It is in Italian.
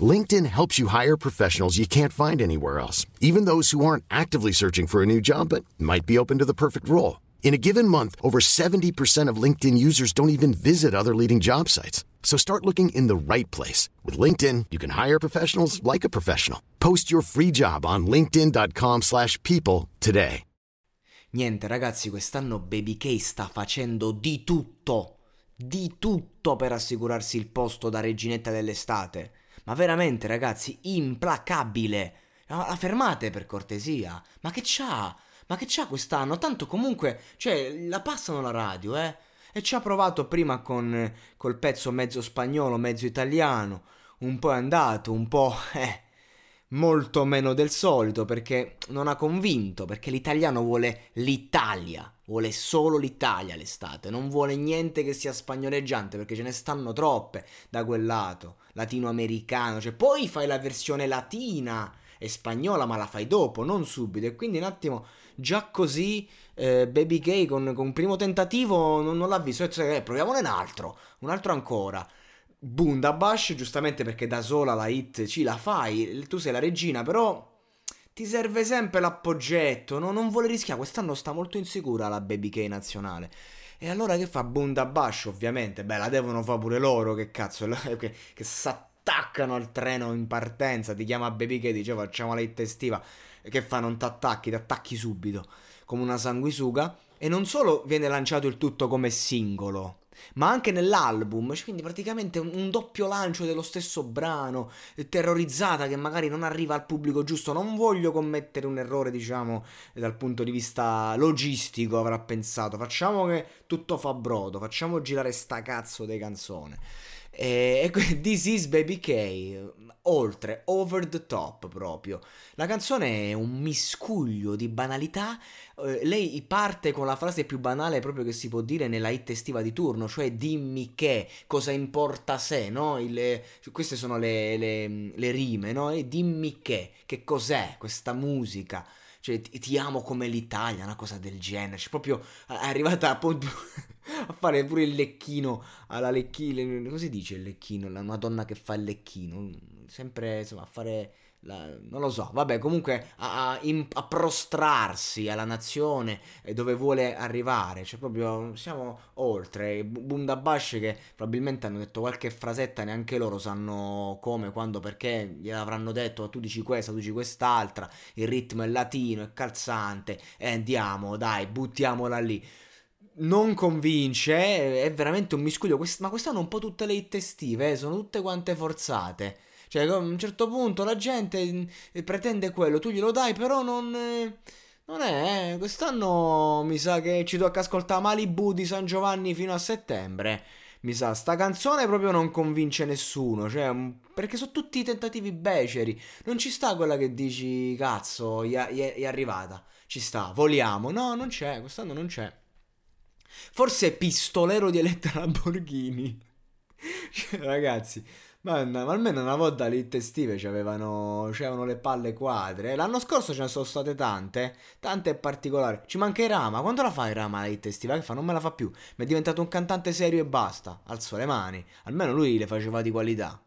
LinkedIn helps you hire professionals you can't find anywhere else, even those who aren't actively searching for a new job but might be open to the perfect role. In a given month, over 70% of LinkedIn users don't even visit other leading job sites. So start looking in the right place. With LinkedIn, you can hire professionals like a professional. Post your free job on linkedin.com slash people today. Niente ragazzi, quest'anno Baby sta facendo di tutto, di tutto per assicurarsi il posto da reginetta dell'estate. Ma veramente, ragazzi, implacabile. La fermate per cortesia. Ma che c'ha? Ma che c'ha quest'anno? Tanto comunque, cioè, la passano la radio, eh? E ci ha provato prima con col pezzo mezzo spagnolo, mezzo italiano. Un po' è andato, un po', eh, molto meno del solito perché non ha convinto, perché l'italiano vuole l'Italia, vuole solo l'Italia l'estate, non vuole niente che sia spagnoleggiante perché ce ne stanno troppe da quel lato, latinoamericano, cioè poi fai la versione latina e spagnola ma la fai dopo, non subito e quindi un attimo già così eh, Baby Gay con, un primo tentativo non, non l'ha visto, cioè, eh, proviamone un altro, un altro ancora. Bundabash, giustamente perché da sola la hit ci la fai, tu sei la regina, però ti serve sempre l'appoggetto, no? non vuole rischiare, quest'anno sta molto insicura la Baby K nazionale. E allora che fa Bundabash, ovviamente? Beh, la devono fare pure loro, che cazzo, che, che s'attaccano al treno in partenza, ti chiama Baby K, dice facciamo la hit estiva, e che fa? Non t'attacchi, ti attacchi subito, come una sanguisuga. E non solo viene lanciato il tutto come singolo, ma anche nell'album, quindi praticamente un, doppio lancio dello stesso brano, terrorizzata che magari non arriva al pubblico giusto. Non voglio commettere un errore, diciamo, dal punto di vista logistico, avrà pensato. Facciamo che tutto fa brodo, facciamo girare sta cazzo di canzone. E, e This is Baby K, oltre, over the top proprio. La canzone è un miscuglio di banalità. Eh, lei parte con la frase più banale proprio che si può dire nella hit estiva di turno, cioè dimmi che, cosa importa se, no? Il, queste sono le, le, le rime, no? E dimmi che, che cos'è questa musica cioè ti, ti, amo come l'Italia, una cosa del genere, cioè proprio è arrivata appunto a fare pure il lecchino alla lecchino, come si dice il lecchino, la, una donna che fa il lecchino, sempre insomma a fare la, non lo so, vabbè, comunque a, a, in, a, prostrarsi alla nazione dove vuole arrivare, cioè proprio siamo oltre. Bundabash che probabilmente hanno detto qualche frasetta, neanche loro sanno come, quando, perché gliel'avranno detto tu dici questa, tu dici quest'altra, il ritmo è latino, è calzante, e andiamo, dai, buttiamola lì non convince, è veramente un miscuglio. ma quest'anno un po' tutte le hit estive, eh, sono tutte quante forzate. Cioè, a un certo punto la gente eh, pretende quello, tu glielo dai, però non... Eh, non è, eh. quest'anno mi sa che ci tocca ascoltare Malibu di San Giovanni fino a settembre. Mi sa, sta canzone proprio non convince nessuno, cioè, perché sono tutti tentativi beceri. Non ci sta quella che dici, cazzo, è, arrivata. Ci sta, voliamo. No, non c'è, quest'anno non c'è. Forse pistolero di Eletta Lamborghini. cioè, ragazzi, ma, ma, almeno una volta le hit estive c'avevano, c'avevano le palle quadre. L'anno scorso ce ne sono state tante, tante particolari. Ci manca il Rama. Quando la fai Rama la hit estiva? Che fa? Non me la fa più. Mi è diventato un cantante serio e basta. Alzo le mani. Almeno lui le faceva di qualità.